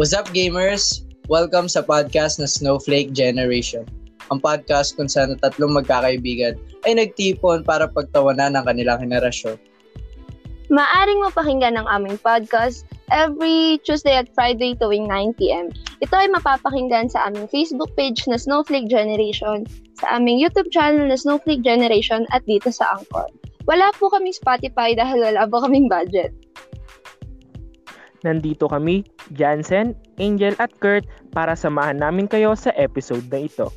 What's up gamers? Welcome sa podcast na Snowflake Generation. Ang podcast kung saan ang tatlong magkakaibigan ay nagtipon para pagtawanan ng kanilang henerasyon. Maaring mapakinggan ang aming podcast every Tuesday at Friday tuwing 9pm. Ito ay mapapakinggan sa aming Facebook page na Snowflake Generation, sa aming YouTube channel na Snowflake Generation at dito sa Anchor. Wala po kaming Spotify dahil wala po kaming budget. Nandito kami, Jansen, Angel at Kurt para samahan namin kayo sa episode na ito.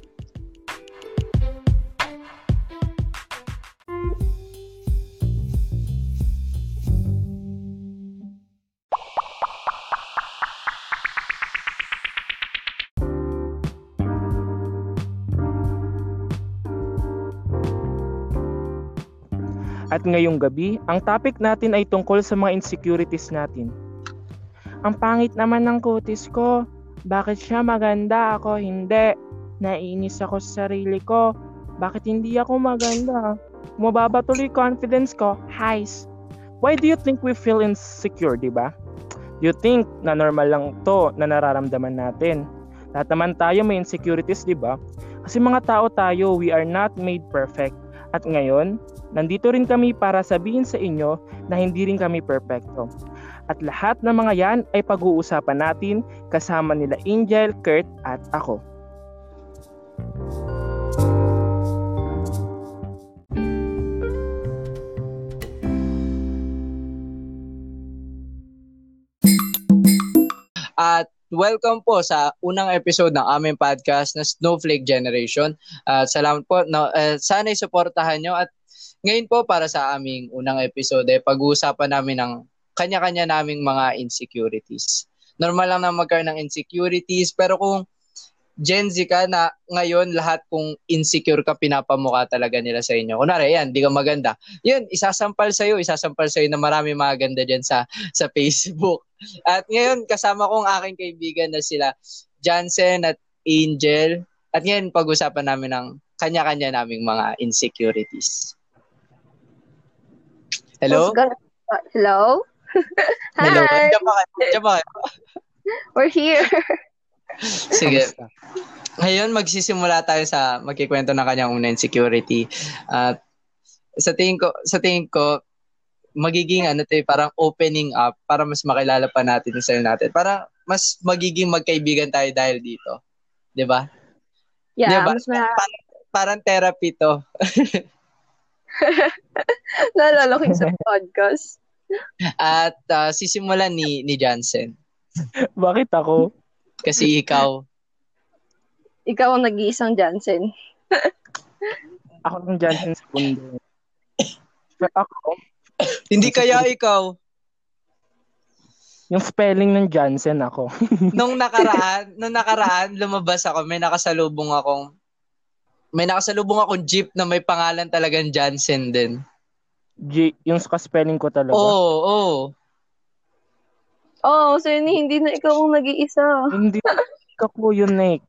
At ngayong gabi, ang topic natin ay tungkol sa mga insecurities natin. Ang pangit naman ng kutis ko. Bakit siya maganda ako hindi? Naiinis ako sa sarili ko. Bakit hindi ako maganda? Mababa tuloy confidence ko. Highs. Why do you think we feel insecure, di ba? You think na normal lang to na nararamdaman natin? Lahat naman tayo may insecurities, di ba? Kasi mga tao tayo, we are not made perfect. At ngayon, nandito rin kami para sabihin sa inyo na hindi rin kami perfecto. At lahat ng mga yan ay pag-uusapan natin kasama nila Angel, Kurt at ako. At welcome po sa unang episode ng aming podcast na Snowflake Generation. At salamat po. No, uh, sana'y suportahan nyo. At ngayon po para sa aming unang episode, eh, pag-uusapan namin ng kanya-kanya naming mga insecurities. Normal lang na magkaroon ng insecurities, pero kung Gen Z ka na ngayon lahat kung insecure ka pinapamukha talaga nila sa inyo. Kunwari, yan, di ka maganda. Yun, isasampal sa iyo, isasampal sa iyo na marami mga ganda diyan sa sa Facebook. At ngayon kasama ko ang aking kaibigan na sila Jansen at Angel. At ngayon pag-usapan namin ng kanya-kanya naming mga insecurities. Hello? Hello? Hello. Hi! Diyan kayo? Diyan kayo? We're here. Sige. Ngayon, magsisimula tayo sa magkikwento ng kanyang una insecurity. At sa tingin ko, sa tingin ko, magiging ano tayo, parang opening up para mas makilala pa natin yung sarili natin. Para mas magiging magkaibigan tayo dahil dito. 'Di ba? Yeah, diba? mas ma- parang, parang therapy to. naalala ko sa podcast. At uh, sisimulan ni ni Jansen. Bakit ako? Kasi ikaw, Ikaw ang nag-iisang Jansen. Ako ng Jansen sa mundo. Ako, hindi kaya ikaw. yung spelling ng Jansen ako. nung nakaraan, nung nakaraan, lumabas ako, may nakasalubong akong may nakasalubong akong jeep na may pangalan talagang Jansen din. G, yung spelling ko talaga. Oo, oh, oo. Oh. Oh, so yun, hindi na ikaw ang nag-iisa. Hindi ka po yun, Nick.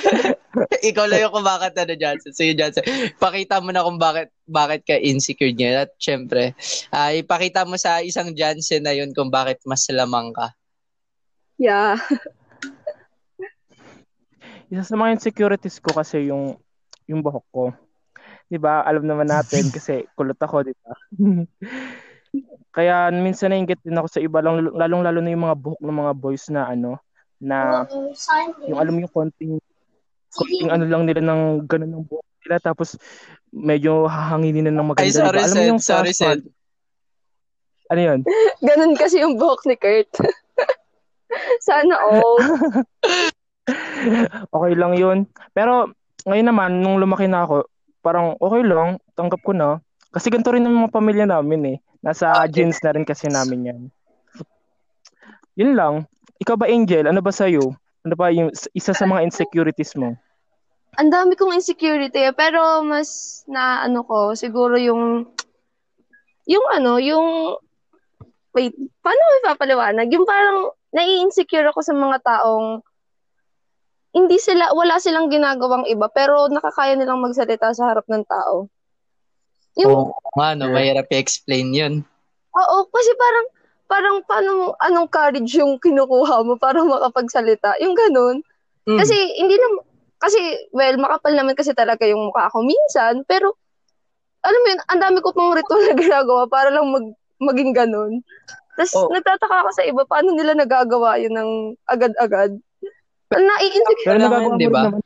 Ikaw lang yung kung bakit ano, Johnson. Sige, Johnson. Pakita mo na kung bakit bakit ka insecure niya. At syempre, uh, ipakita mo sa isang Johnson na yun kung bakit mas lamang ka. Yeah. Isa sa mga insecurities ko kasi yung yung buhok ko. 'Di ba? Alam naman natin kasi kulot ako, 'di ba? Kaya minsan nainggit din ako sa iba lang lalong lalo na yung mga buhok ng mga boys na ano na yung alam mo yung konting konting ano lang nila ng ganun ng buhok nila tapos medyo hahanginin na ng maganda. Ay, sorry, diba? Alam mo yung sorry, sa, Sed. Ano yun? Ganun kasi yung buhok ni Kurt. Sana all. okay lang yun. Pero ngayon naman, nung lumaki na ako, parang okay lang, tanggap ko na. Kasi ganito rin ang mga pamilya namin eh. Nasa Okay. genes na rin kasi namin yan. Yun lang. Ikaw ba, Angel? Ano ba sa'yo? Ano ba yung isa sa mga insecurities mo? Ang dami kong insecurity, eh, pero mas na ano ko, siguro yung yung ano, yung wait, paano mo ipapaliwanag? Yung parang nai-insecure ako sa mga taong hindi sila, wala silang ginagawang iba, pero nakakaya nilang magsalita sa harap ng tao. Yung, Oo nga, no, mahirap i-explain yun. Oo, kasi parang, parang paano, anong courage yung kinukuha mo para makapagsalita? Yung ganun. Mm. Kasi, hindi na, kasi, well, makapal naman kasi talaga yung mukha ko minsan, pero, alam mo yun, ang dami ko pang ritual na ginagawa para lang mag, maging ganun. Tapos, Oh. nagtataka ako sa iba, paano nila nagagawa yun ng agad-agad? Nai-insecure, Pero Kailangan, nagagawa mo di ba? naman.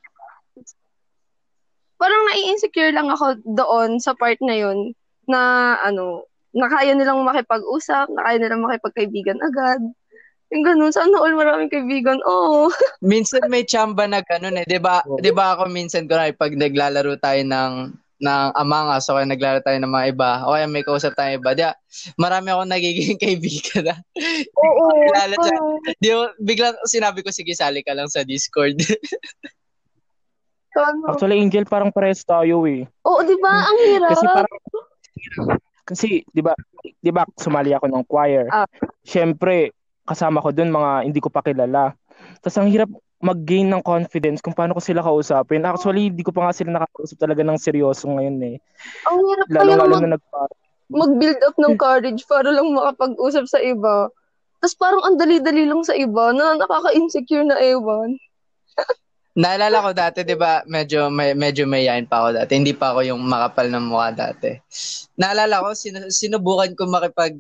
parang nai-insecure lang ako doon sa part na yun, na, ano, na kaya nilang makipag-usap, na kaya nilang makipagkaibigan agad. Yung ganun, sana all maraming kaibigan. Oo. minsan may chamba na ganun eh. 'Di ba? Oo. 'Di ba ako minsan ko na pag naglalaro tayo ng ng Among Us o kaya naglalaro tayo ng mga iba o kaya may kausap tayo iba. Di ba? Marami akong nagiging kaibigan na. Oo. Kilala siya. oo. Di ba, biglang sinabi ko, sige, sali ka lang sa Discord. Actually, Angel, parang pares tayo eh. Oo, di ba? Ang hirap. Kasi parang kasi 'di ba 'di ba sumali ako ng choir. Ah. Syempre, kasama ko doon mga hindi ko pa kilala. Tapos ang hirap mag-gain ng confidence kung paano ko sila kausapin. Actually, hindi ko pa nga sila nakakausap talaga ng seryoso ngayon eh. Ang hirap Lalo kaya lalo mag, na nag mag-build up ng courage para lang makapag-usap sa iba. Tapos parang ang dali-dali lang sa iba na nakaka-insecure na ewan. Naalala ko dati, 'di ba, medyo may medyo mayayain pa ako dati. Hindi pa ako yung makapal ng mukha dati. Naalala ko sinu- sinubukan ko makipag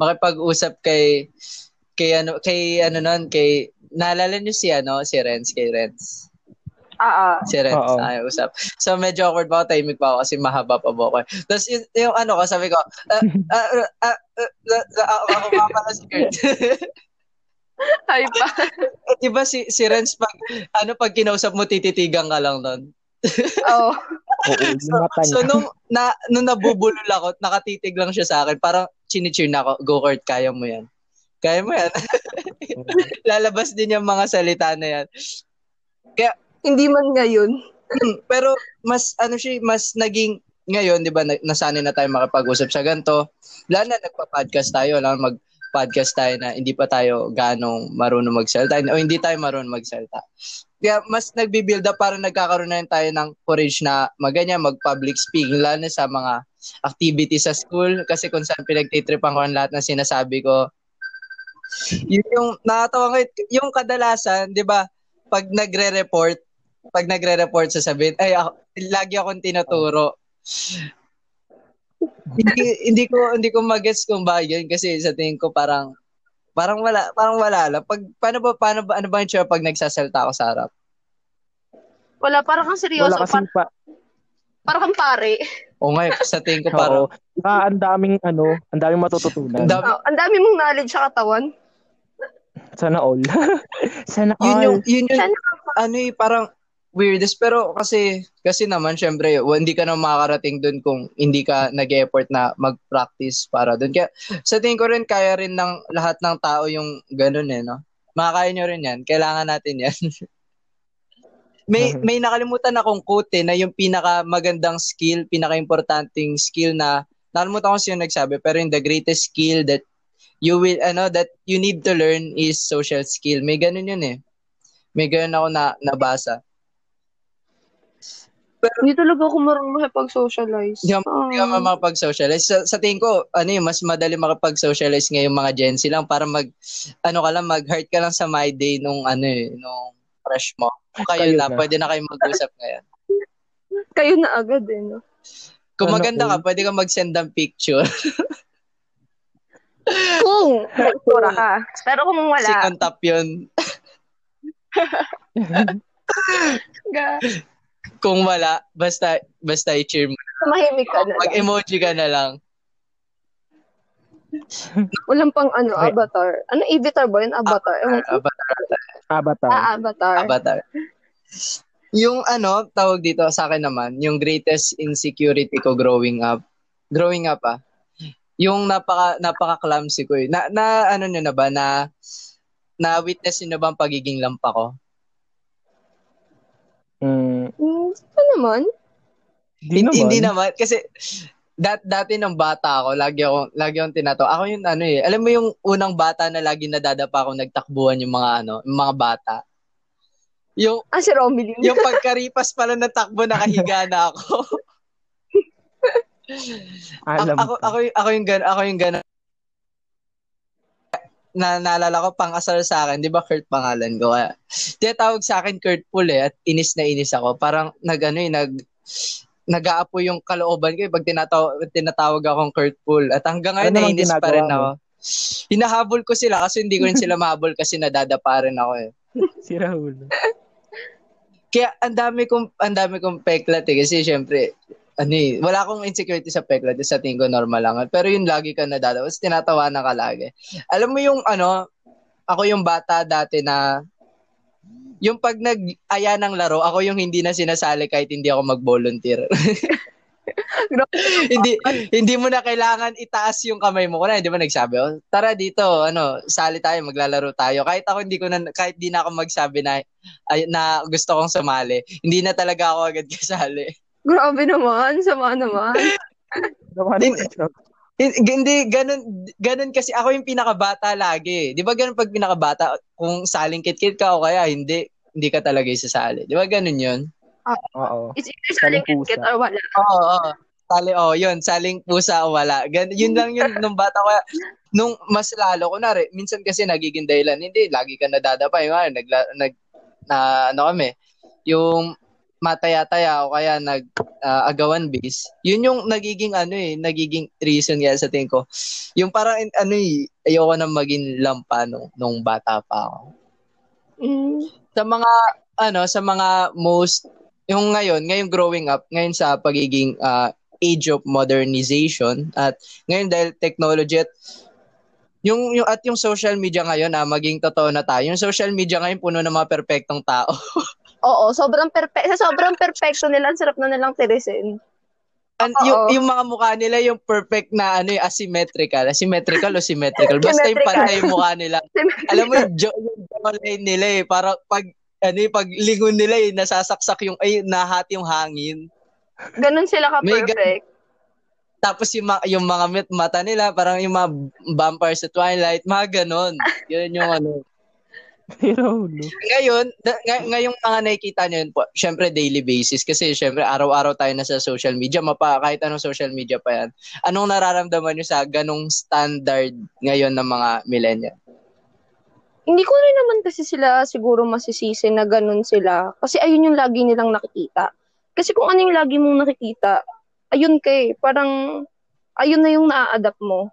makipag-usap kay kay ano kay ano nun, kay naalala niyo si ano, si Renz, kay Renz. Ah, ah. Si Renz, Oo. ay usap. So medyo awkward pa ako, timing pa ako kasi mahaba pa po ako. Tapos yung, yung ano ko, sabi ko, ah, ah, ah, ah, ah, ah, ako nga pala si Kurt. Ay pa. Eh, Di ba si, si Renz pag, ano, pag kinausap mo, tititigan ka lang nun. Oo. Oo, mata niya. So nung na nung nabubulol ako, nakatitig lang siya sa akin, parang chinicheer na ako, go Kurt, kaya mo 'yan. Kaya mo 'yan. Lalabas din yung mga salita na 'yan. Hindi man ngayon. Pero mas ano siya, mas naging ngayon, 'di ba, na- nasanay na tayo makapag-usap sa ganito. Lalo na nagpa-podcast tayo, lang mag-podcast tayo na hindi pa tayo ganong marunong magsalita o hindi tayo marunong magsalita. Kaya mas nagbi-build up para nagkakaroon na tayo ng courage na maganya mag-public speaking lalo na sa mga activities sa school kasi kung saan pinagtitripan ko ang lahat ng sinasabi ko. Yun yung nakatawa ko, yung kadalasan, 'di ba, pag nagre-report, pag nagre-report sasabihin, ay ako, lagi akong tinuturo. hindi hindi ko hindi ko magets kung bakit yun kasi sa tingin ko parang parang wala parang wala lang. Pag paano ba paano ba ano ba yung tsura pag nagsasalita ako sa harap? Wala, parang kang seryoso. Wala kasi Par- pa, parang kang pare. O nga, eh, sa tingin ko parang oo. Saka ang daming ano, ang daming matututunan. Ang dami- Oh, ang dami mong knowledge sa katawan. Sana all. Sana yun all. yung yun yung Sana ano eh, parang weirdest pero kasi kasi naman syempre well, hindi ka na makakarating doon kung hindi ka nag-effort na mag-practice para doon. Kaya sa tingin ko rin kaya rin ng lahat ng tao yung ganun eh, no? Makakaya nyo rin yan. Kailangan natin yan. may Mhm. may nakalimutan akong quote eh, na yung pinaka magandang skill, pinaka-importanting skill na nakalimutan ko sino nagsabi pero yung the greatest skill that you will ano that you need to learn is social skill. May ganun yun eh. May ganun ako na nabasa. Hindi talaga ako marunong makipag-socialize. Hindi ka, Ah. hindi ka makapag-socialize. Sa, sa tingin ko, ano yun, mas madali makapag-socialize ngayong mga Gen Z lang para mag, ano ka lang, mag-heart ka lang sa my day nung, ano eh, nung crush mo. Kung kayo, Kayo na, na. pwede na kayo mag-usap ngayon. Kayo na agad eh, no? Kung Sana maganda ka, pwede ka mag-send ng picture. Kung nagtura ka. Pero kung Si wala, Contap yun. ga, Kung wala, basta, basta i-cheer mo. tumahimik ka na lang. Mag-emoji ka na lang. Walang pang ano, avatar. Ano, avatar ba yun? Avatar. Ewan ko. Avatar. Avatar. Ah, avatar. Avatar. Yung ano, tawag dito sa akin naman, yung greatest insecurity ko growing up. Growing up ah. Yung napaka napaka clumsy ko eh. Na, na ano nyo na ba na na witness niyo na ba ang pagiging lampa ko? Mm, Hmm, ano naman? di Hin- naman. Hindi naman kasi dat dati nung bata ako, lagi ako lagi akong tinato. Ako yung ano eh, alam mo yung unang bata na lagi nadadapa ako nagtakbuhan yung mga ano, yung mga bata. Yung Ah, si Romilyn. yung pagkaripas pala ng takbo nakahiga na ako. Alam ako, ko. ako, ako, yung gan, ako yung gan. na naalala ko, pang-asal sa akin, di ba Kurt pangalan ko? Kaya, tinatawag sa akin Kurt Pool eh, at inis na inis ako. Parang nag, ano eh, nag, nag-aapo yung kalooban ko eh, pag tinatawag, tinatawag akong Kurt Pool. At hanggang ngayon, Ano nainis pa rin mo? ako. Hinahabol ko sila kasi hindi ko rin sila mahabol kasi nadadapa rin ako eh. Si Raul. Kaya ang dami kong ang dami kong peklat eh kasi syempre ano eh, wala akong insecurity sa peklat, sa tingin ko normal lang. Pero yun lagi ka nadadawa, tapos tinatawanan ka lagi. Alam mo yung ano, ako yung bata dati na yung pag nag-aya ng laro, ako yung hindi na sinasali kahit hindi ako mag-volunteer. hindi hindi mo na kailangan itaas yung kamay mo. Kuna, hindi ba nagsabi, oh, tara dito, ano, sali tayo, maglalaro tayo. Kahit ako hindi ko na kahit di na ako magsabi na ay, na gusto kong sumali, hindi na talaga ako agad kasali. Grabe naman, sama naman. Naman Hindi. Hin- Hindi, ganun, ganun kasi ako yung pinakabata lagi. Di ba ganun pag pinakabata, kung saling kit-kit ka o kaya hindi, hindi ka talaga isasali. Di ba ganun yun? Oo. It's either saling Saling pusa. kit or wala. Oo, oo. Sali, oh, yun, saling pusa o wala. Gan, yun lang yun nung bata ko. Nung mas lalo, kunwari, minsan kasi nagiging dahilan, hindi, lagi ka nadadapa. Yung ano, nag, nag, na, ano kami, yung mataya-taya o kaya nag ah, agawan base, yun yung nagiging ano eh, nagiging reason kaya sa tingin ko. Yung parang ano eh, ayoko na maging lampa nung, nung bata pa ako. Mm. Sa mga ano, sa mga most yung ngayon, ngayong growing up, ngayon sa pagiging ah, age of modernization at ngayon dahil technology at yung, yung at yung social media ngayon na maging totoo na tayo. Yung social media ngayon puno ng mga perpektong tao. Oo, sobrang perfect. Sa sobrang perfecto nila, ang sarap na nilang tirisin. An, yung, yung mga mukha nila yung perfect na ano yung asymmetrical. Asymmetrical o symmetrical. Basta yung pantay yung mukha nila. Alam mo yung, jo- yung jawline nila eh. Para pag ano pag lingon nila eh, nasasaksak yung, ay, nahati yung hangin. Ganun sila ka-perfect. Tapos yung, mga, yung mga mata nila, parang yung mga vampires sa Twilight, mga ganon. Yun yung ano. Si Raul. Ngayon, ngay- ngayong mga nakikita nyo yun po, syempre daily basis kasi syempre araw-araw tayo na sa social media, mapa, kahit anong social media pa yan. Anong nararamdaman nyo sa ganong standard ngayon ng mga millennial? Hindi ko rin naman kasi sila siguro masisisi na ganun sila. Kasi ayun yung lagi nilang nakikita. Kasi kung ano yung lagi mong nakikita, ayun kay, parang ayun na yung naa-adapt mo.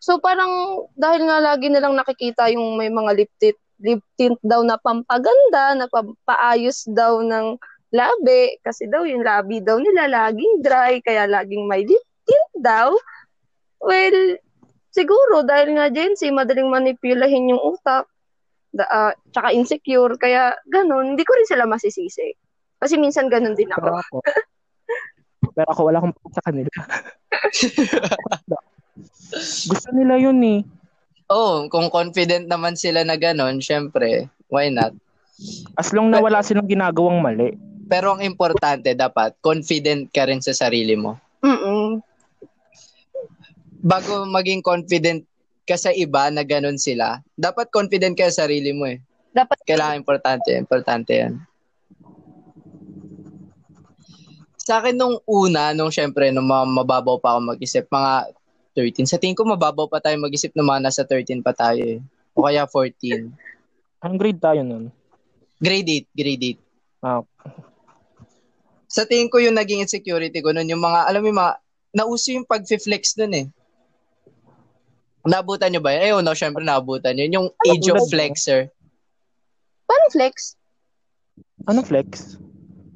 So parang dahil nga lagi nilang nakikita yung may mga lip tint, lip tint daw na pampaganda, na pampaayos daw ng labi. Kasi daw yung labi daw nila laging dry, kaya laging may lip tint daw. Well, siguro dahil nga Gen Z, madaling manipulahin yung utak, da, ah, tsaka insecure, kaya ganun, hindi ko rin sila masisisi. Kasi minsan ganun din Pero ako. ako, pero ako wala akong sa kanila. Gusto nila yun eh. Oh, kung confident naman sila na ganon, syempre, why not? As long na wala silang ginagawang mali. Pero ang importante, dapat, confident ka rin sa sarili mo. Mm-mm. Bago maging confident ka sa iba na ganon sila, dapat confident ka sa sarili mo eh. Dapat Kailangan importante, importante yan. Sa akin nung una, nung syempre, nung mga mababaw pa ako mag-isip, mga 13. Sa tingin ko, mababaw pa tayo mag-isip mga nasa 13 pa tayo eh. O kaya 14. Anong grade tayo nun? Grade 8, grade 8. Ah, Sa tingin ko yung naging insecurity ko nun, yung mga, alam mo yung mga, nauso yung pag-flex nun eh. Naabutan nyo ba yun? Eh, no, syempre naabutan yun. Yung age of flexer. Paano flex? anong flex?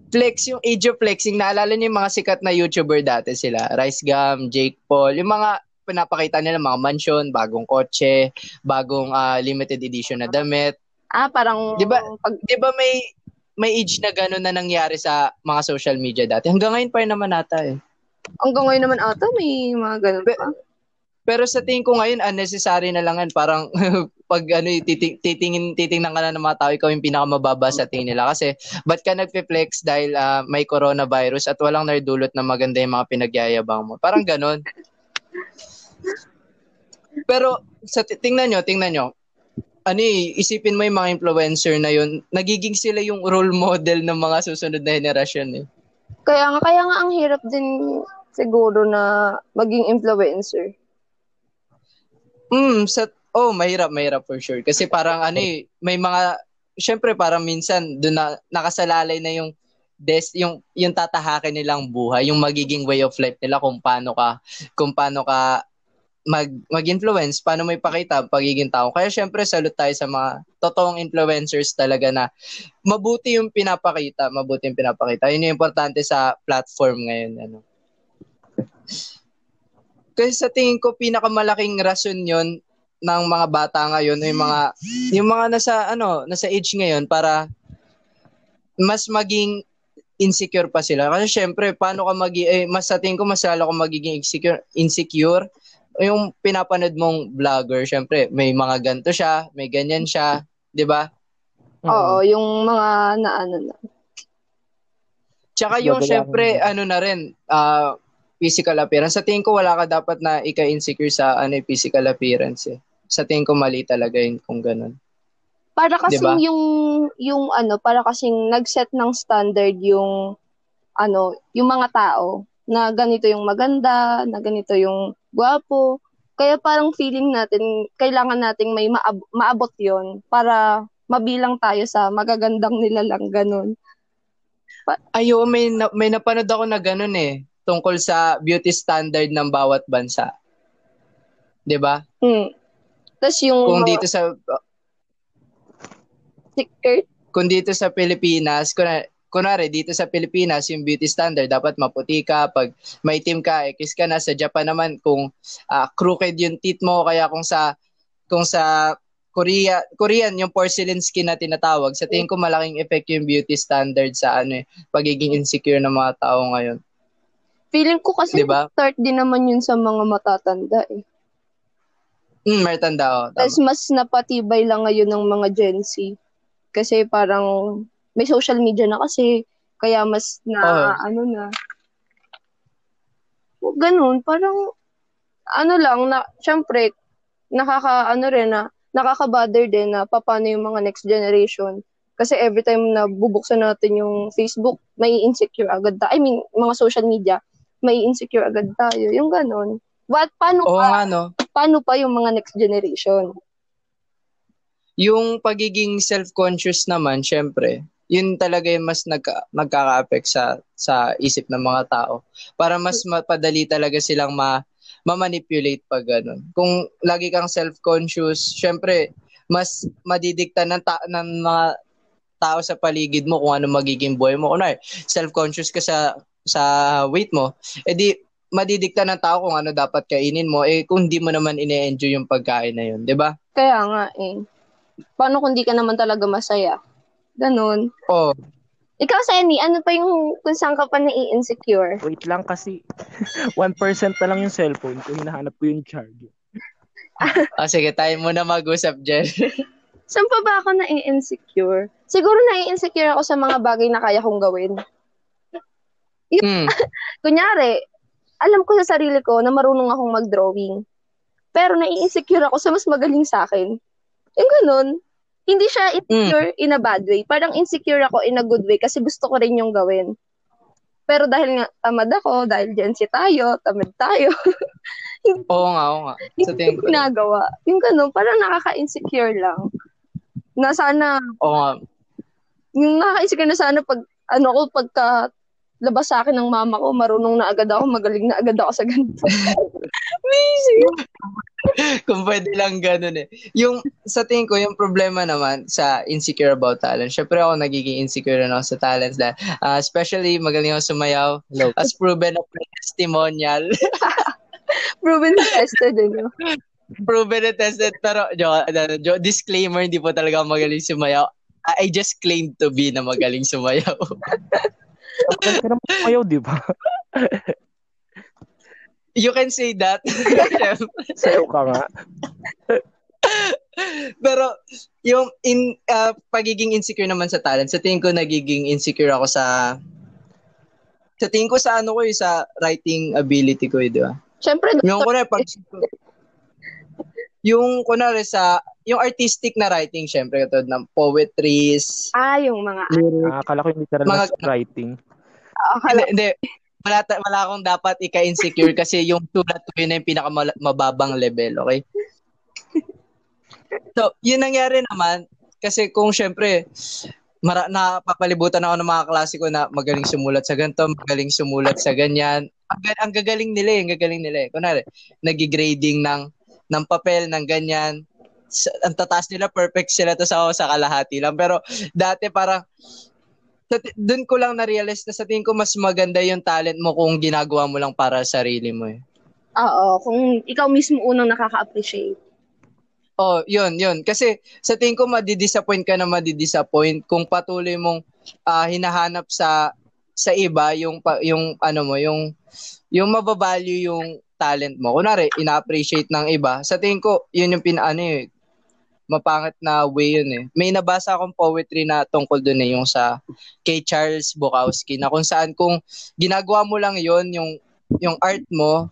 Flex, yung age of flexing, naalala niyo yung mga sikat na YouTuber dati sila. Rice Gum, Jake Paul, yung mga pinapakita nila mga mansion, bagong kotse, bagong ah, limited edition na damit. Ah, parang Di ba- 'Di ba may may age na gano'n na nangyari sa mga social media dati? Hanggang ngayon pa rin naman ata eh. hanggang ngayon naman ata may mga ganun pa. Pero sa tingin ko ngayon, unnecessary na lang yan. Parang pag ano, eh, titing, titingin, titingnan ka na ng mga tao, ikaw yung pinakamababa sa tingin nila. Kasi, ba't ka nagpe-flex dahil ah, may coronavirus at walang nardulot na maganda yung mga pinagyayabang mo? Parang ganon. Pero, sa ti- tingnan nyo, tingnan nyo. Ano eh, isipin mo yung mga influencer na yun, nagiging sila yung role model ng mga susunod na henerasyon eh. Kaya nga, kaya nga ang hirap din siguro na maging influencer. Mm, sa oh, mahirap, mahirap for sure. Kasi parang ano eh, may mga, syempre parang minsan doon na nakasalalay na yung des yung yung tatahakin nilang buhay, yung magiging way of life nila kung paano ka kung paano ka mag mag-influence, paano mo ipakita ang pagiging tao. Kaya syempre salute tayo sa mga totoong influencers talaga na mabuti yung pinapakita, mabuti yung pinapakita. Yun yung importante sa platform ngayon ano. Kasi sa tingin ko pinakamalaking rason yon ng mga bata ngayon, yung mga yung mga nasa ano, nasa age ngayon para mas maging insecure pa sila. Kasi syempre, paano ka magi eh, mas sa tingin ko mas lalo ka magiging insecure, insecure yung pinapanood mong vlogger, syempre, may mga ganto siya, may ganyan siya, 'di ba? Oo, yung mga na ano na. Tsaka yung syempre, ano na rin, ah, physical appearance. Sa tingin ko wala ka dapat na ika-insecure sa ano, eh, physical appearance eh. Sa tingin ko mali talaga yun kung ganun. Para kasing Diba? yung yung ano, para kasing nag-set ng standard yung ano, yung mga tao na ganito yung maganda, na ganito yung gwapo. Kaya parang feeling natin, kailangan nating may maab- maabot yon para mabilang tayo sa magagandang nilalang ganun. Ayo, may, na, may napanood ako na ganun eh. Tungkol sa beauty standard ng bawat bansa. 'Di ba? Hmm. Tapos yung Kung dito sa sticker, kung dito sa Pilipinas, kunwari, kunwari dito sa Pilipinas, yung beauty standard, dapat maputi ka, pag may team ka, ekis ka na. Sa Japan naman, kung ah, crooked yung teeth mo, kaya kung sa, kung sa Korea, Korean, yung porcelain skin na tinatawag, sa tingin ko malaking effect yung beauty standard sa ano eh, pagiging insecure ng mga tao ngayon. feeling ko kasi Diba? start din naman yun sa mga matatanda eh. Hmm, may tanda oh. Tapos mas napatibay lang ngayon ng mga Gen Z. Kasi parang may social media na kasi. Kaya mas na, Oo. ano na. Ganun, parang, ano lang, na, syempre, nakaka, ano rin na, nakaka-bother din na paano yung mga next generation. Kasi every time na bubuksan natin yung Facebook, may insecure agad tayo. I mean, mga social media, may insecure agad tayo. Yung ganun. What, paano Oo pa, nga no. paano pa yung mga next generation? Yung pagiging self-conscious naman, syempre, yun talaga yung mas nagka, nagkaka-affect sa, sa isip ng mga tao. Para mas mapadali talaga silang ma, ma-manipulate pag ganun. Kung lagi kang self-conscious, syempre, mas madidikta ng, ta- ng mga tao sa paligid mo kung ano magiging buhay mo. Kunwari, self-conscious ka sa sa weight mo, edi madidikta ng tao kung ano dapat kainin mo, eh kung hindi mo naman ine-enjoy yung pagkain na yun, di ba? Kaya nga eh. Paano kung di ka naman talaga masaya? Ganun. Oh, Ikaw, Senny, ano pa yung kung saan ka pa nai-insecure? Wait lang kasi 1% na lang yung cellphone ko. Hinahanap ko yung charger. Ah, sige, tayo muna mag-usap, Jen. Saan pa ba ako nai-insecure? Siguro nai-insecure ako sa mga bagay na kaya kong gawin. hmm. Kunyari, alam ko sa sarili ko na marunong akong mag-drawing. Pero nai-insecure ako sa mas magaling sa akin. Yung ganun. Hindi siya insecure in a bad way. Parang insecure ako in a good way kasi gusto ko rin yung gawin. Pero dahil nga tamad ako, dahil Gen Z tayo, tamad tayo, Oo nga, oo nga. Sa hindi tingin ko ginagawa. Yung ganun, parang nakaka-insecure lang. Na sana, Oo nga. yung nakaka-insecure na sana pag, ano ko, pagka labas sa akin ng mama ko, marunong na agad ako, magaling na agad ako sa ganito. Amazing! Kung pwede lang ganun eh. Yung, sa tingin ko, yung problema naman sa insecure about talent. Syempre ako nagiging insecure na ako sa talents dahil, ah, especially magaling ako sumayaw. Hello. As proven of my testimonial. Proven na tested, eh, no? proven and tested. Pero, jo, ano, jo, disclaimer, hindi po talaga magaling sumayaw. I just claimed to be na magaling sumayaw. Kasi naman kayo, di ba? you can say that. Sayo ka nga. Pero yung in ah, pagiging insecure naman sa talent, sa tingin ko nagiging insecure ako sa sa tingin ko sa ano ko eh, sa writing ability ko eh, di ba? Siyempre, Yung kunwari, pag, yung kunwari sa, yung artistic na writing, syempre, ito ng poetries, ah, yung mga, Ah, akala ko yung literal Mga- na writing. hindi, akala, hindi, wala, ta- wala akong dapat ika-insecure kasi yung sulat ko yun na yung pinakamababang level, okay? So, yun nangyari naman, kasi kung syempre, mara, napapalibutan ako ng mga klase ko na magaling sumulat sa ganito, magaling sumulat sa ganyan. Ang, ang gagaling nila eh, ang gagaling nila eh. Kunwari, nagigrading ng, ng papel, ng ganyan. Sa, ang tataas nila, perfect sila to sa, sa kalahati lang. Pero dati parang, doon ko lang na-realize na sa tingin ko mas maganda yung talent mo kung ginagawa mo lang para sa sarili mo eh. Oo, kung ikaw mismo unang nakaka-appreciate. Oh, yun, yun. Kasi sa tingin ko madidisappoint ka na madidisappoint kung patuloy mong uh, hinahanap sa sa iba yung yung ano mo, yung yung mababalue yung talent mo. Kunwari, ina-appreciate ng iba. Sa tingin ko, yun yung pinaano eh, mapangit na way yun eh. May nabasa akong poetry na tungkol doon eh, yung sa kay Charles Bukowski, na kung saan kung ginagawa mo lang yun, yung, yung art mo,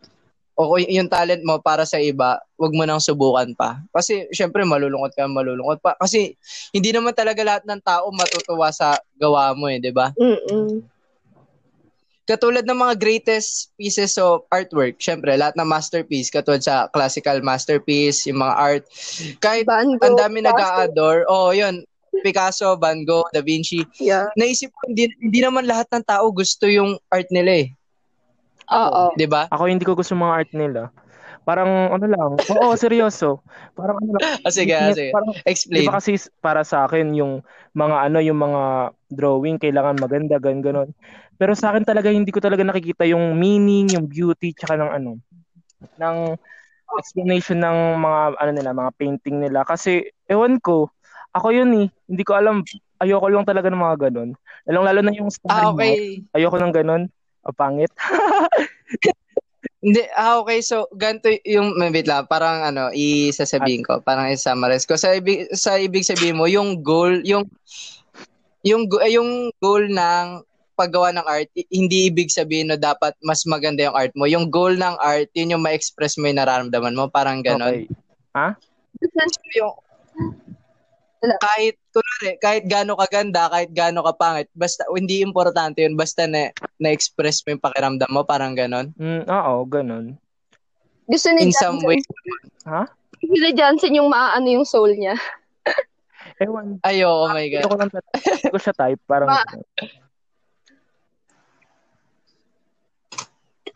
o yung talent mo para sa iba, wag mo nang subukan pa. Kasi syempre malulungkot ka, malulungkot pa. Kasi hindi naman talaga lahat ng tao matutuwa sa gawa mo eh, 'di ba? Mm. Katulad ng mga greatest pieces of artwork, syempre lahat ng masterpiece, katulad sa classical masterpiece, yung mga art, kahit ang dami nag-a-adore, oh, yun, Picasso, Van Gogh, Da Vinci. Yeah. Naisip ko, hindi, hindi naman lahat ng tao gusto yung art nila eh. Oo. 'Di ba? Ako hindi ko gusto mga art nila. Parang ano lang. Oo, seryoso. Parang ano lang. oh, sige, hindi, sige. Parang, Explain. Di ba kasi para sa akin yung mga ano, yung mga drawing kailangan maganda gan ganon. Pero sa akin talaga hindi ko talaga nakikita yung meaning, yung beauty tsaka ng ano ng explanation ng mga ano nila, mga painting nila kasi ewan ko, ako yun eh. Hindi ko alam. Ayoko lang talaga ng mga ganon. Lalong lalo na yung story ah, okay. Mo. Ayoko ng ganon. O pangit. Hindi, ah, okay. So, ganito yung, wait lang, parang ano, isasabihin ko, parang i-summarize ko. Sa ibig, sa ibig sabihin mo, yung goal, yung, yung, yung goal ng paggawa ng art, hindi ibig sabihin na dapat mas maganda yung art mo. Yung goal ng art, yun yung ma-express mo yung nararamdaman mo, parang ganon. Okay. Ha? Yung, kahit kunwari, kahit gaano kaganda, kahit gaano kapangit, basta hindi importante 'yun, basta na na-express mo yung pakiramdam mo, parang ganon. Mm, oo, ganon. Gusto ni In Johnson, some way. Ha? Gusto ni Johnson yung maaano yung soul niya. Ewan. Ay, oh, oh my God. Ito ko lang ko siya type, parang Ma-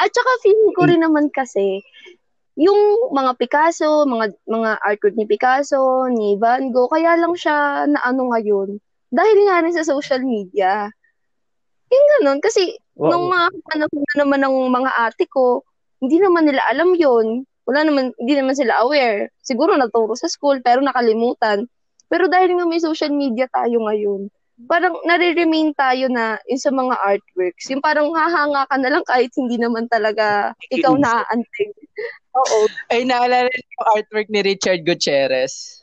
At saka feeling ko rin naman kasi, yung mga Picasso, mga mga artwork ni Picasso, ni Van Gogh, kaya lang siya na ano ngayon. Dahil nga rin sa social media. Yung ganun. Kasi wow. nung mga panahon na naman ng mga ate ko, hindi naman nila alam yon Wala naman, hindi naman sila aware. Siguro naturo sa school, pero nakalimutan. Pero dahil nga may social media tayo ngayon, parang nare-remain tayo na yung sa mga artworks. Yung parang hahanga ka na lang kahit hindi naman talaga ikaw naaantig. Oo. Ay, naalala yung artwork ni Richard Gutierrez.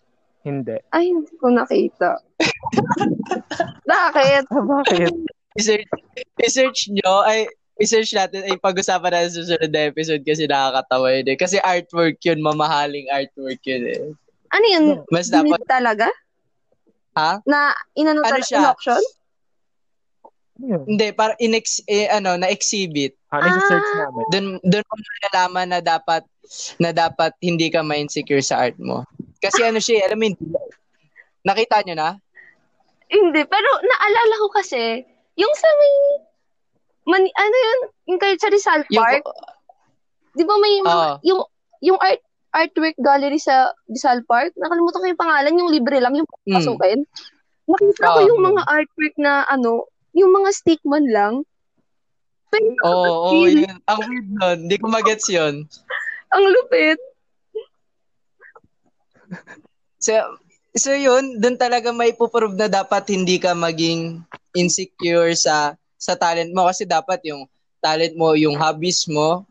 Hindi. Ay, hindi ko nakita. Bakit? Ah, bakit? I-search, i-search nyo, ay, i-search natin, ay pag-usapan natin sa susunod na episode kasi nakakatawa yun eh. Kasi artwork yun, mamahaling artwork yun eh. Ano yun? Mas dapat... talaga? Ha? Na inano ano siya? in-auction? Yeah. Hindi, para in eh, ano, na exhibit. Ah, ah. search namin. Doon doon mo nalalaman na dapat na dapat hindi ka ma-insecure sa art mo. Kasi ano siya, alam mo, nakita nyo na? Hindi, pero naalala ko kasi, yung sa may, man, ano yun, yung kay sa Rizal Park, yung, di ba may, uh, yung, yung art, artwork gallery sa Rizal Park. Nakalimutan ko yung pangalan, yung libre lang, yung hmm. pasukin. Mm. Nakita ko yung mga artwork na ano, yung mga stick man lang. Oo, oh, oh, yun. Ang weird nun. Hindi ko magets yun. Ang lupit. So, so yun, dun talaga may puprove na dapat hindi ka maging insecure sa sa talent mo kasi dapat yung talent mo, yung hobbies mo,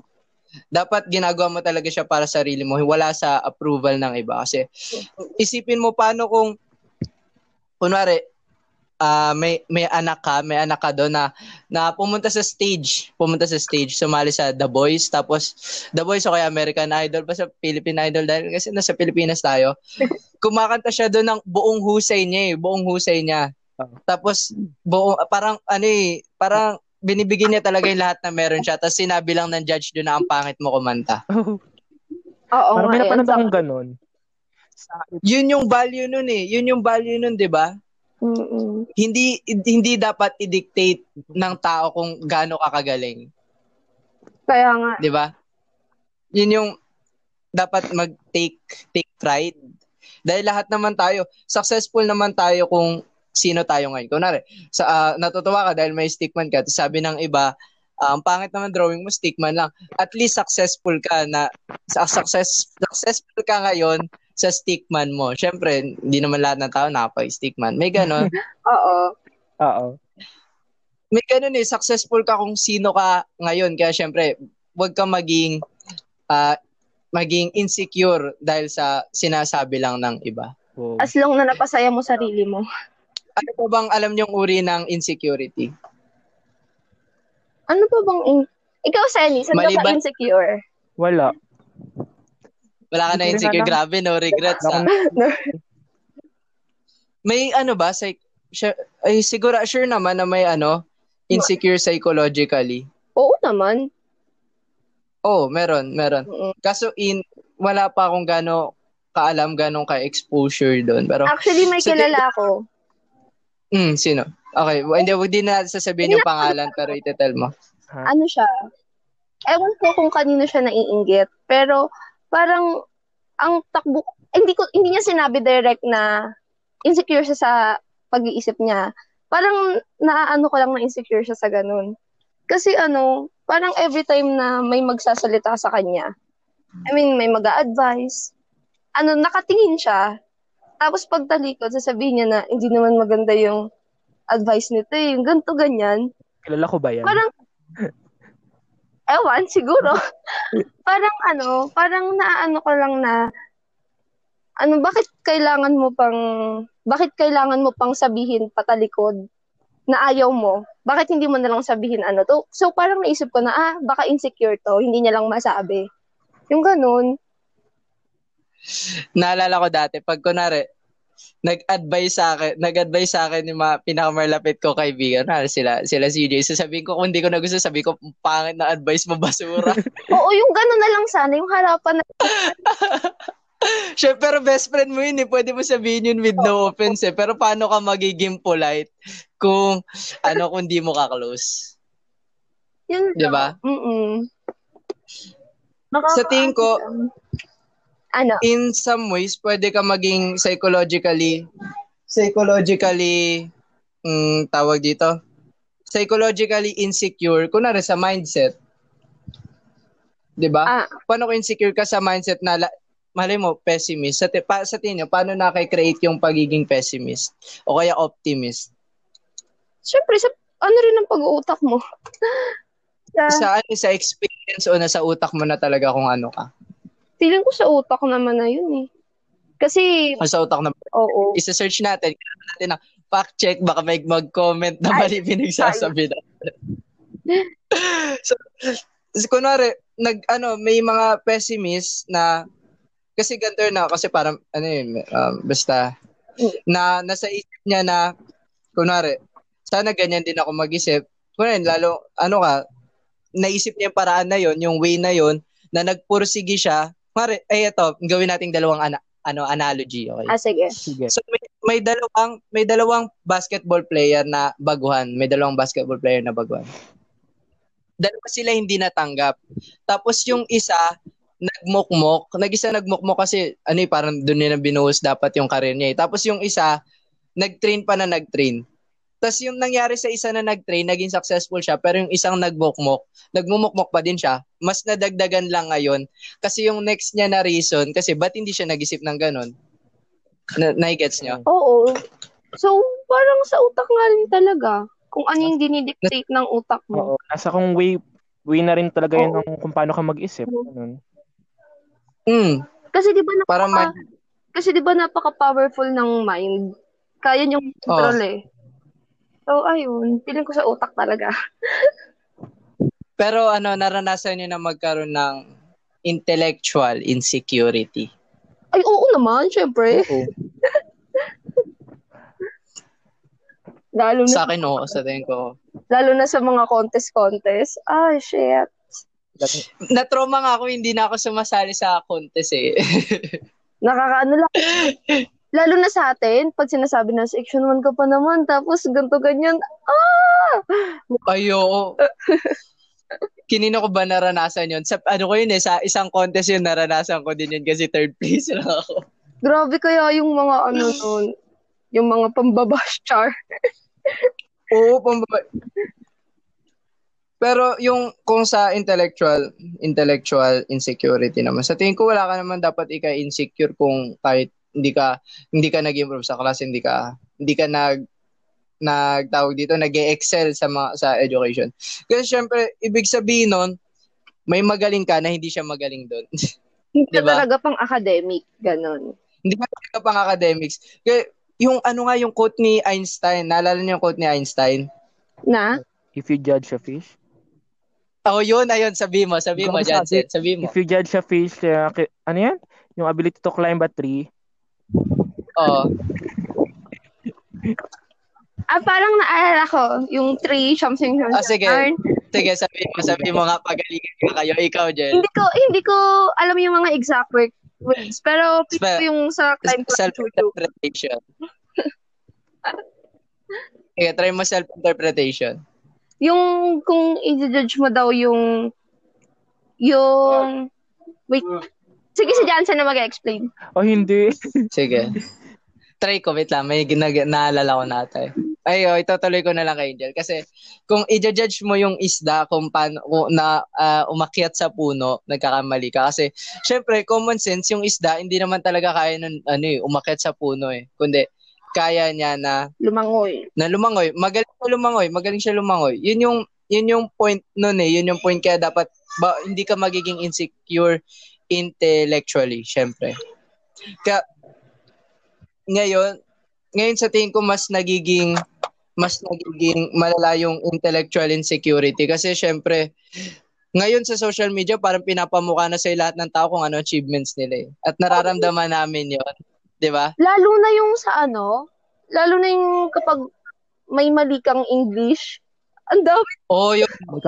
dapat ginagawa mo talaga siya para sa sarili mo, wala sa approval ng iba. Kasi isipin mo paano kung kunwari uh, may may anak ka, may anak ka doon na na pumunta sa stage, pumunta sa stage, sumali sa The Boys, tapos The Boys o kaya American Idol, basta Philippine Idol dahil kasi nasa Pilipinas tayo. Kumakanta siya doon ng buong husay niya, eh, buong husay niya. Tapos buong parang ano eh, parang binibigyan niya talaga yung lahat na meron siya. Tapos sinabi lang ng judge doon na ang pangit mo kumanta. Oo. Parang may napanood akong ganun. Yun yung value nun eh. Yun yung value nun, 'di ba? Mm-mm. Hindi hindi dapat i-dictate ng tao kung gaano ka kagaling, Kaya nga. 'di ba? Yun yung dapat mag-take take pride. Dahil lahat naman tayo, successful naman tayo kung sino tayo ngayon. Kunwari, sa, ah, natutuwa ka dahil may stickman ka. Tapos sabi ng iba, ah, ang pangit naman drawing mo, stickman lang. At least successful ka na, sa- success, successful ka ngayon sa stickman mo. Siyempre, hindi naman lahat ng tao nakapag-stickman. May ganon. Oo. Oo. may ganun eh, successful ka kung sino ka ngayon. Kaya syempre, huwag ka maging ah, maging insecure dahil sa sinasabi lang ng iba. Wow. As long na napasaya mo sarili mo. Ano pa bang alam niyong uri ng insecurity? Ano pa bang... In- Ikaw, Senny, saan ka Maliban- ba insecure? Wala. Wala ka na insecure. Grabe, no regrets. Wala ah. akong- May ano ba? Psych- sure, ay, siguro, sure naman na may ano, insecure psychologically. Oo naman. Oo, oh, meron, meron. Kaso in, wala pa akong gano kaalam, ganong ka-exposure doon. Pero, Actually, may So, di- kilala ako. Hmm, sino? Okay, well, hindi, wag din na sasabihin yung pangalan, pero itetel mo. Ano siya? Ewan ko kung kanino siya naiinggit. Pero, parang, ang takbo, hindi ko, hindi niya sinabi direct na insecure siya sa pag-iisip niya. Parang, naaano ko lang na insecure siya sa ganun. Kasi ano, parang every time na may magsasalita sa kanya, I mean, may mag advise ano, nakatingin siya. Tapos pagtalikod, sasabihin niya na hindi naman maganda yung advice nito eh. Yung ganito, ganyan. Kilala ko ba yan? Parang, ewan, siguro. parang ano, parang naano ko lang na, ano, bakit kailangan mo pang, bakit kailangan mo pang sabihin patalikod na ayaw mo? Bakit hindi mo na lang sabihin ano to? So, parang naisip ko na, ah, baka insecure to, hindi niya lang masabi. Yung ganun. Naalala ko dati, pag kunwari, nag-advise sa akin, nag-advise sa akin yung mga pinakamalapit ko kaibigan, na sila, sila CJ. Sasabihin ko, kung hindi ko na gusto, sabi ko, pangit na advice mo, basura. Oo, yung ganun na lang sana, yung harapan na, Syempre, pero best friend mo yun eh. Pwede mo sabihin yun with no offense eh. Pero paano ka magiging polite kung, ano, kung di mo ka-close? yun Di ba? Mm-mm. Sa tingin ko, Ano? in some ways, pwede ka maging psychologically, psychologically, mm, tawag dito, psychologically insecure, kunwari sa mindset. 'Di ba? Ah, Paano kung insecure ka sa mindset na, la- malay mo, pessimist? Sa, ti- pa, sa tingin paano nakikreate yung pagiging pessimist? O kaya optimist? syempre, sa, ano rin ang pag-uutak mo? sa, Sa, ano, sa experience o nasa utak mo na talaga kung ano ka? Feeling ko sa utak naman na yun eh. Kasi, O sa utak na, oo. isa-search natin, natin ng fact check, baka may mag-comment na mali pinagsasabi na. so, so, kunwari, nag, ano, may mga pessimist na, kasi ganito na, kasi parang, ano yun, um, basta, na nasa isip niya na, kunwari, sana ganyan din ako mag-isip. Kunwari, lalo, ano ka, naisip niya yung paraan na yon yung way na yon na nagpursige siya. Kunwari, ay ito, gawin nating dalawang ana- ano analogy, okay? Ah, sige. Sige. So may, may dalawang may dalawang basketball player na baguhan, may dalawang basketball player na baguhan. Dalawa sila hindi natanggap. Tapos yung isa nagmukmok, nag-isa nagmukmok kasi ano eh, parang doon nila binuhos dapat yung career niya. Eh. Tapos yung isa nag-train pa na nag-train. Tapos yung nangyari sa isa na nag-train, naging successful siya, pero yung isang nagmukmok, nagmumukmok pa din siya, mas nadagdagan lang ngayon. Kasi yung next niya na reason, kasi ba't hindi siya nag-isip ng ganun? Na, naigets niya? Oo. So, parang sa utak nga rin talaga. Kung ano yung dinidictate ng utak mo. Oo. Nasa kung way, way na rin talaga yun Oo. ng kung paano ka mag-isip. Ganun. Mm, Kasi di ba napaka, para ma- kasi di ba napaka-powerful ng mind. Kaya niyong control eh. So, ayun. Feeling ko sa utak talaga. Pero ano, naranasan niyo na magkaroon ng intellectual insecurity. Ay, oo naman, syempre. Oo. Lalo na, Sa akin, oo, sa tingin ko. lalo na sa mga contest-contest. Ay, shit. Na-trauma nga ako, hindi na ako sumasali sa contest eh. Nakakaano lang. Lalo na sa atin, pag sinasabi na section 1 ka pa naman, tapos ganto ganyan, ah! Ay, oo. Kinino ko ba naranasan yun? Sa, ano ko yun eh, sa isang contest yun, naranasan ko din yun kasi third place lang ako. Grabe kaya yung mga ano nun, yung mga pambabash char. Oo, pamba- Pero yung kung sa intellectual intellectual insecurity naman, sa tingin ko wala ka naman dapat ika-insecure kung kahit hindi ka hindi ka nag-improve sa class, hindi ka hindi ka nag nagtawag dito, nag-excel sa mga, sa education. Kasi syempre, ibig sabihin nun, may magaling ka na hindi siya magaling doon. Hindi Diba? talaga pang academic, ganon. hindi ka talaga pang academics. Kaya yung ano nga yung quote ni Einstein, naalala niyo yung quote ni Einstein? Na? If you judge a fish, Oh, yun, ayun, sabi mo, sabi mo. Jansen, sabi mo. if you judge a fish, uh, ano yan? Yung ability to climb a tree, Oo. Ah, parang naalala ko, yung three something something. Ah, sige. Arn. Sige, sabi mo, sabi mo nga, pagalingan ka kayo. Ikaw, Jel. Hindi ko, hindi ko alam yung mga exact word- words, pero pick ko yung sa tutu. Self-interpretation. Sige, try mo self-interpretation. Yung, kung i-judge mo daw yung, yung, wait, sige si Jansen na mag-explain. o hindi. Sige. Try ko, wait lang. May ginag- naalala ko nata eh. Ay, oh, itutuloy ko na lang kay Angel. Kasi kung i-judge mo yung isda kung paano na ah, umakyat sa puno, nagkakamali ka. Kasi, syempre, common sense, yung isda, hindi naman talaga kaya nun, ano eh, umakyat sa puno eh. Kundi, kaya niya na, Lumangoy. na lumangoy. Magaling siya lumangoy. Magaling siya lumangoy. Yun yung, yun yung point nun eh. Yun yung point kaya dapat, ba, hindi ka magiging insecure intellectually, syempre. Kaya, ngayon, ngayon sa tingin ko mas nagiging mas nagiging malala yung intellectual insecurity kasi syempre ngayon sa social media parang pinapamukha na sa lahat ng tao kung ano achievements nila eh. At nararamdaman namin yon, 'di ba? Lalo na yung sa ano, lalo na yung kapag may mali kang English, ang dami, Oo, yung oh,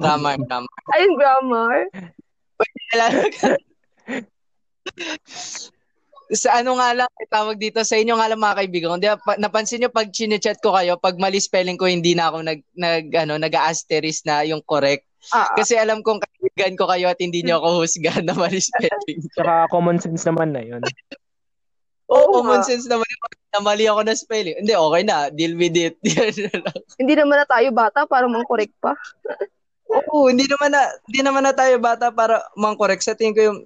grammar, grammar. ayun, grammar. Sa ano nga lang, tawag dito sa inyo nga lang mga kaibigan. Hindi, pa, napansin nyo pag chinechat ko kayo, pag mali spelling ko, hindi na ako nag, nag ano, nag-asterisk na yung correct. Ah, Kasi alam kong kaibigan ko kayo at hindi nyo ako husgahan na mali spelling. Saka common sense naman na yun. Oo, Oo common sense naman yung na mali ako na spelling. Hindi, okay na. Deal with it. Hindi naman na tayo bata para mang-correct pa. Oo, hindi naman na, hindi naman na tayo bata para mang-correct. Sa tingin ko yung,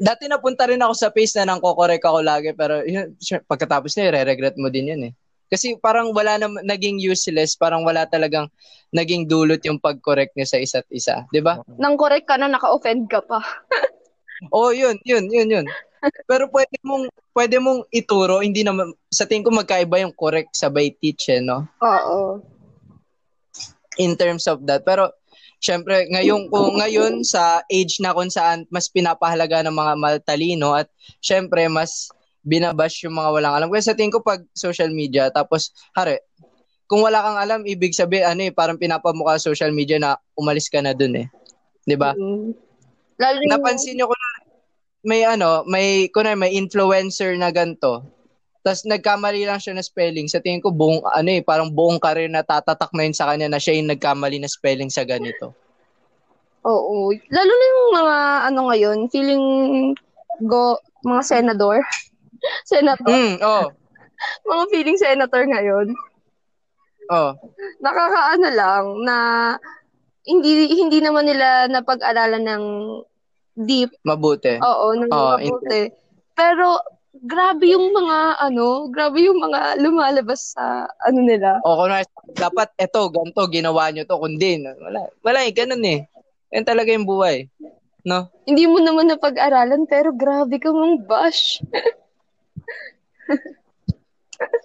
dati napunta rin ako sa page na nang kokorek ako lagi, pero yun, pagkatapos na, re-regret mo din yun eh. Kasi parang wala na, naging useless, parang wala talagang naging dulot yung pag-correct niya sa isa't isa. 'di ba? Nang correct ka na, naka-offend ka pa. Oo, yun, yun, yun, yun. Pero pwede mong, pwede mong ituro, hindi naman, sa tingin ko magkaiba yung correct sabay teach eh, no? Oo. In terms of that. Pero syempre ngayon kung ngayon sa age na kung saan mas pinapahalaga ng mga matalino at syempre mas binabash yung mga walang alam. Kasi sa tingin ko pag social media tapos hare kung wala kang alam ibig sabihin ano eh parang pinapamukha sa social media na umalis ka na dun eh. 'Di ba? Mm. Yung- Napansin niyo ko na may ano, may kunwari may influencer na ganto. Tapos nagkamali lang siya na spelling. Sa tingin ko buong ano eh, parang buong career na tatatak na yun sa kanya na siya yung nagkamali na spelling sa ganito. Oo. Lalo na yung mga ano ngayon, feeling go mga senador. senator. Mm, oh. Mga feeling senator ngayon. Oh. Nakakaano lang na hindi hindi naman nila napag-aralan ng deep. Mabuti. Oo, ng Oo, mabuti. Pero grabe yung mga ano, grabe yung mga lumalabas sa ano nila. O na- dapat eto, ganto, ginawa nyo to, kundi, wala, wala eh, ganun eh. Yan talaga yung buhay. No? Hindi mo naman napag-aralan pero grabe ka mong bash.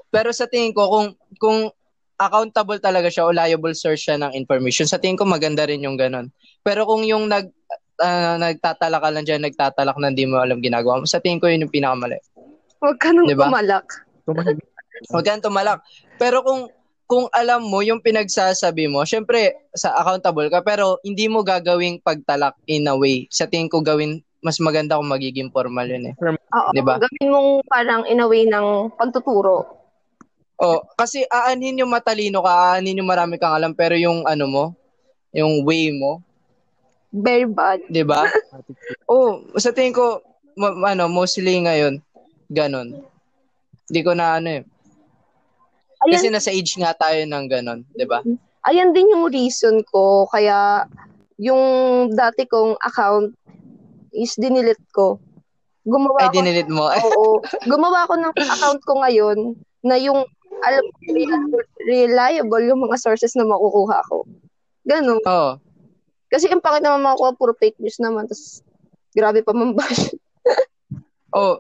Pero sa tingin ko, kung, kung accountable talaga siya o liable source siya ng information, sa tingin ko maganda rin yung ganun. Pero kung yung nag, ah, nagtatalak ka lang dyan, nagtatalak na hindi mo alam ginagawa mo, sa tingin ko yun yung pinakamali. Huwag ka nang Diba? tumalak. Huwag kang tumalak. Pero kung kung alam mo yung pinagsasabi mo, syempre sa accountable ka pero hindi mo gagawing pagtalak in a way. Sa tingin ko gawin mas maganda kung magiging formal yun eh. Oo, Diba? gawin mong parang in a way ng pagtuturo. Oh, kasi aanhin yung matalino ka, aanhin yung marami kang alam, pero yung ano mo, yung way mo, Very bad. 'di ba? oh, sa tingin ko ma- ano, mostly ngayon ganon. Hindi ko na ano eh. Kasi Ayan, nasa age nga tayo ng ganon, 'di ba? ayan din yung reason ko. Kaya yung dati kong account is dinilit ko. Gumawa Ay ako dinilit mo. Oo. Gumawa ko ng account ko ngayon na yung alam reliable, reliable yung mga sources na makukuha ko. Ganon. oh. Kasi yung pangit naman makukuha, puro fake news naman. Tapos, grabe pa mambash. Oh.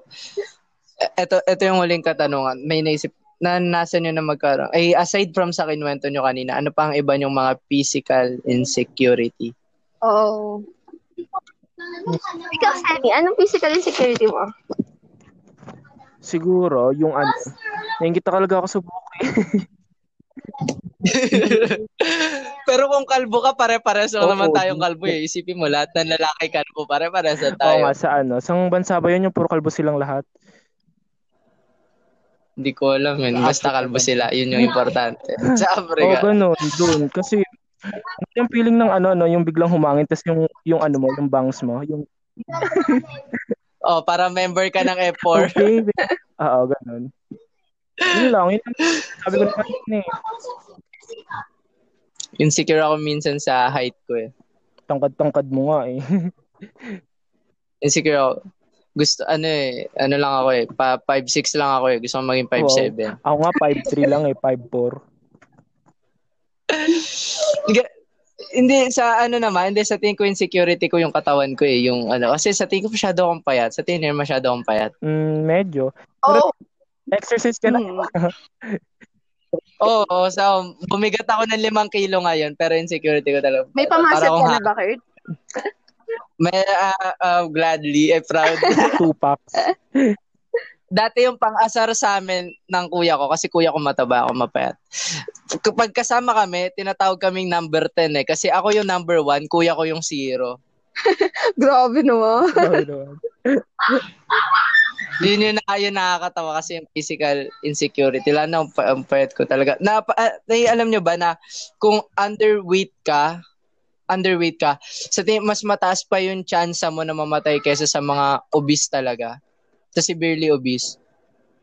Ito ito yung huling katanungan. May naisip na nasa nyo na magkaroon. Ay, aside from sa kinwento nyo kanina, ano pa ang iba yung mga physical insecurity? Oo. Ikaw, Sammy, anong physical insecurity mo? Siguro, yung ano, nangingit talaga ako sa buhok eh. Pero kung kalbo ka, pare-pares lang Oo, naman tayong kalbo eh. Isipin mo, lahat ng lalaki kalbo, pare-pares Oo tayo. nga, sa ano, sa bansa ba yun yung puro kalbo silang lahat? Hindi ko alam yun. Basta kalbo sila. Yun yung importante. Sa Oo, Africa. ganun, dun. Kasi, yung feeling ng ano, no, yung biglang humangin, tas yung, yung ano mo, yung bangs mo, yung, Oh, para member ka ng F4. okay, oo, ganun. Yun lang, yun lang. Sabi ko na kanina eh. Insecure ako minsan sa height ko eh. Tangkad-tangkad mo nga eh. Insecure ako. Gusto, ano eh, ano lang ako eh, pa 5'6 lang ako eh. Gusto ko maging 5'7. Ako nga 5'3 lang eh, 5'4. Hindi- Hindi, sa ano naman, hindi sa tingin ko insecurity ko yung katawan ko eh. Yung ano, kasi sa tingin ko masyado akong payat. Sa tingin nila masyado akong payat. Mm, medyo. Oo. Exercise ka na. Mm. Oo, oh, so bumigat ako ng limang kilo ngayon, pero insecurity ko talaga. May pamaset ka na ba, Kurt? May, ah, ah, gladly, eh, proud. Two packs. Dati yung pang-asar sa amin ng kuya ko, kasi kuya ko mataba, ako mapayat. Kapag kasama kami, tinatawag kaming number 10 eh. Kasi ako yung number 1, kuya ko yung zero. Grabe naman. Grabe naman. Yun yung, na, yun nakakatawa kasi yung physical insecurity. Lalo na ang pa- ang payat ko talaga. Na, pa- ah, nai- alam nyo ba na kung underweight ka, underweight ka, sa tingin, mas mataas pa yung chance mo na mamatay kaysa sa mga obese talaga. Sa severely obese.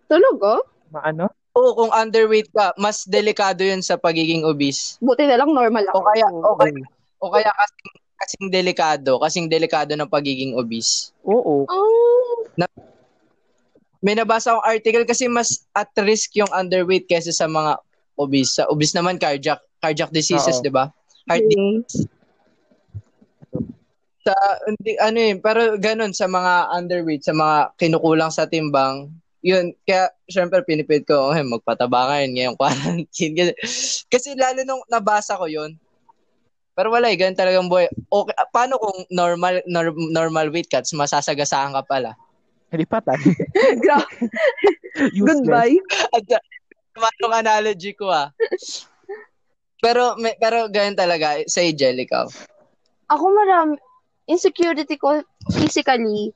Talaga? Maano? Oo, kung underweight ka, mas delikado yun sa pagiging obese. Buti na lang normal ako. O kaya, o kaya, o kaya kasing, kasing delikado, kasing delikado ng pagiging obese. Oo. Oh. May nabasa akong article kasi mas at risk yung underweight kaysa sa mga obese. Sa obese naman cardiac cardiac diseases. 'di ba? Heart Mm. Sa hindi ano yun, pero ganun sa mga underweight, sa mga kinukulang sa timbang, yun, kaya syempre pinipid ko, oh, magpataba ngayon ngayong quarantine. Kasi, kasi lalo nung nabasa ko yun, pero wala eh, ganun talagang buhay. Okay, paano kung normal nor- normal weight cuts, masasagasaan ka pala? Hindi patay. Gra- Useless. Goodbye. At yung analogy ko ah. Pero may, pero ganun talaga sa Jel, ikaw. Ako marami, insecurity ko physically,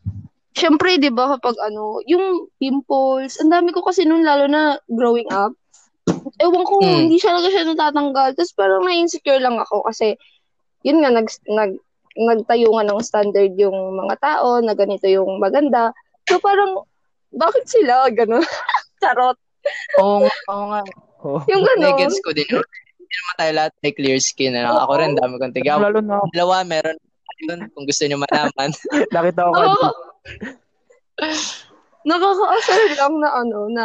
syempre, di ba, kapag ano, yung pimples, ang dami ko kasi nun lalo na growing up. Ewan ko, Hmm. hindi siya talaga siya natatanggal. Tapos parang na-insecure lang ako kasi, yun nga, nag, nag, nagtayo nga ng standard yung mga tao na ganito yung maganda. So parang, bakit sila? Ganon. Charot. Oo, nga- oo nga. Yung ganon. Negets ko din. Hindi naman tayo lahat may clear skin. Ano? Ako rin, dami kong tigaw. Lalo na. Dalawa, meron yun kung gusto nyo malaman. Nakita ko kanina. Nakakaasar lang na ano, na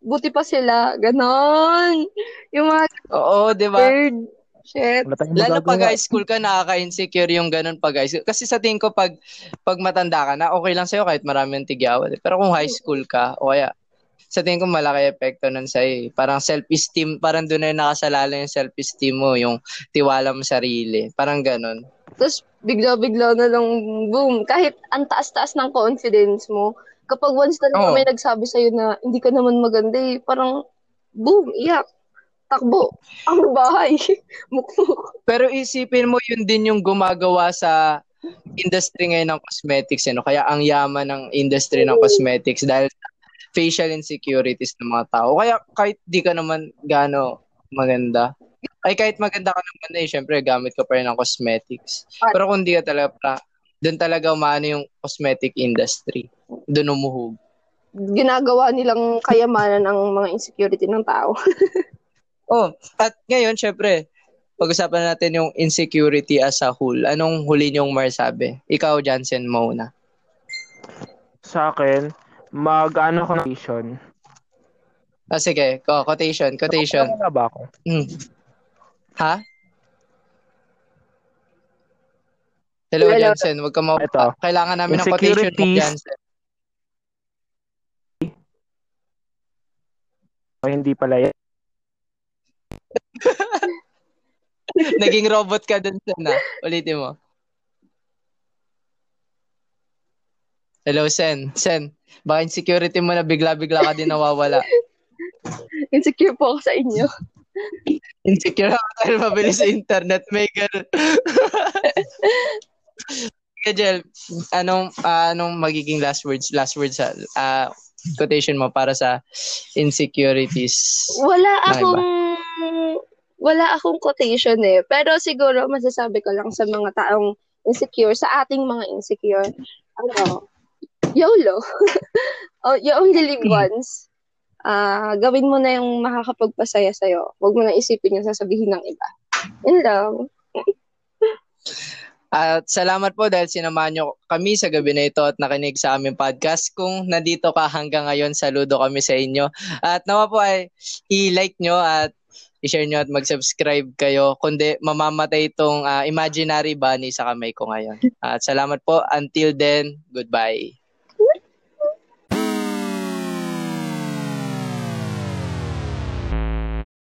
buti pa sila. Ganon. Yung mga Oo, di ba? shit. Lalo pag high school ka, nakaka-insecure yung ganun pag high school. Kasi sa tingin ko, pag, pag matanda ka na, okay lang sa'yo kahit marami yung tigyawan. Pero kung high school ka, o kaya, sa tingin ko malaki epekto nun sa'yo. eh. Parang self-esteem, parang doon na yung nakasalala yung self-esteem mo, yung tiwala mo sa sarili. Parang ganun. Tapos bigla-bigla na lang, boom. Kahit ang taas-taas ng confidence mo, kapag once na lang Oo. may nagsabi sa'yo na hindi ka naman maganda eh, parang, boom, iyak. Takbo. Ang bahay. Mukmuk. Pero isipin mo, yun din yung gumagawa sa industry ngayon ng cosmetics, ano? Kaya ang yaman ng industry ng cosmetics dahil facial insecurities ng mga tao. Kaya kahit di ka naman gaano maganda, ay kahit maganda ka naman eh, syempre gamit ka pa rin ng cosmetics. Pero kung di ka talaga, doon talaga umano yung cosmetic industry. Doon umuhog. Ginagawa nilang kayamanan ng mga insecurity ng tao. oh, at ngayon, syempre, pag-usapan natin yung insecurity as a whole. Anong huli niyong marsabi? Ikaw, Jansen, muna. Sa akin, mag-ano quotation. Ah, sige, ko, quotation, quotation. Ano ba ako? Hmm. Ha? Hello, Hello. Jansen. Huwag ka ma- Ito. Kailangan namin ng quotation mo. Jansen. O hindi pala yan. Naging robot ka dun, Sen, na. Ulitin mo. Hello, Sen. Sen, baka insecurity mo na bigla-bigla ka din nawawala. Insecure po ako sa inyo. Insecure ako dahil mabilis sa internet. May ganun. Jel, anong, ah, anong magiging last words, last words sa ah, quotation mo para sa insecurities? Wala Ng akong wala akong quotation eh. Pero siguro masasabi ko lang sa mga taong insecure, sa ating mga insecure, ano, YOLO. oh, you only live once. Ah, gawin mo na yung makakapagpasaya sa'yo. Huwag mo na isipin yung sasabihin ng iba. Yun lang. At salamat po dahil sinamahan nyo kami sa gabi na ito at nakinig sa aming podcast. Kung nandito ka hanggang ngayon, saludo kami sa inyo. At nawa po ay i-like nyo at i-share nyo at mag-subscribe kayo. Kundi mamamatay itong ah, imaginary bunny sa kamay ko ngayon. At salamat po. Until then, goodbye.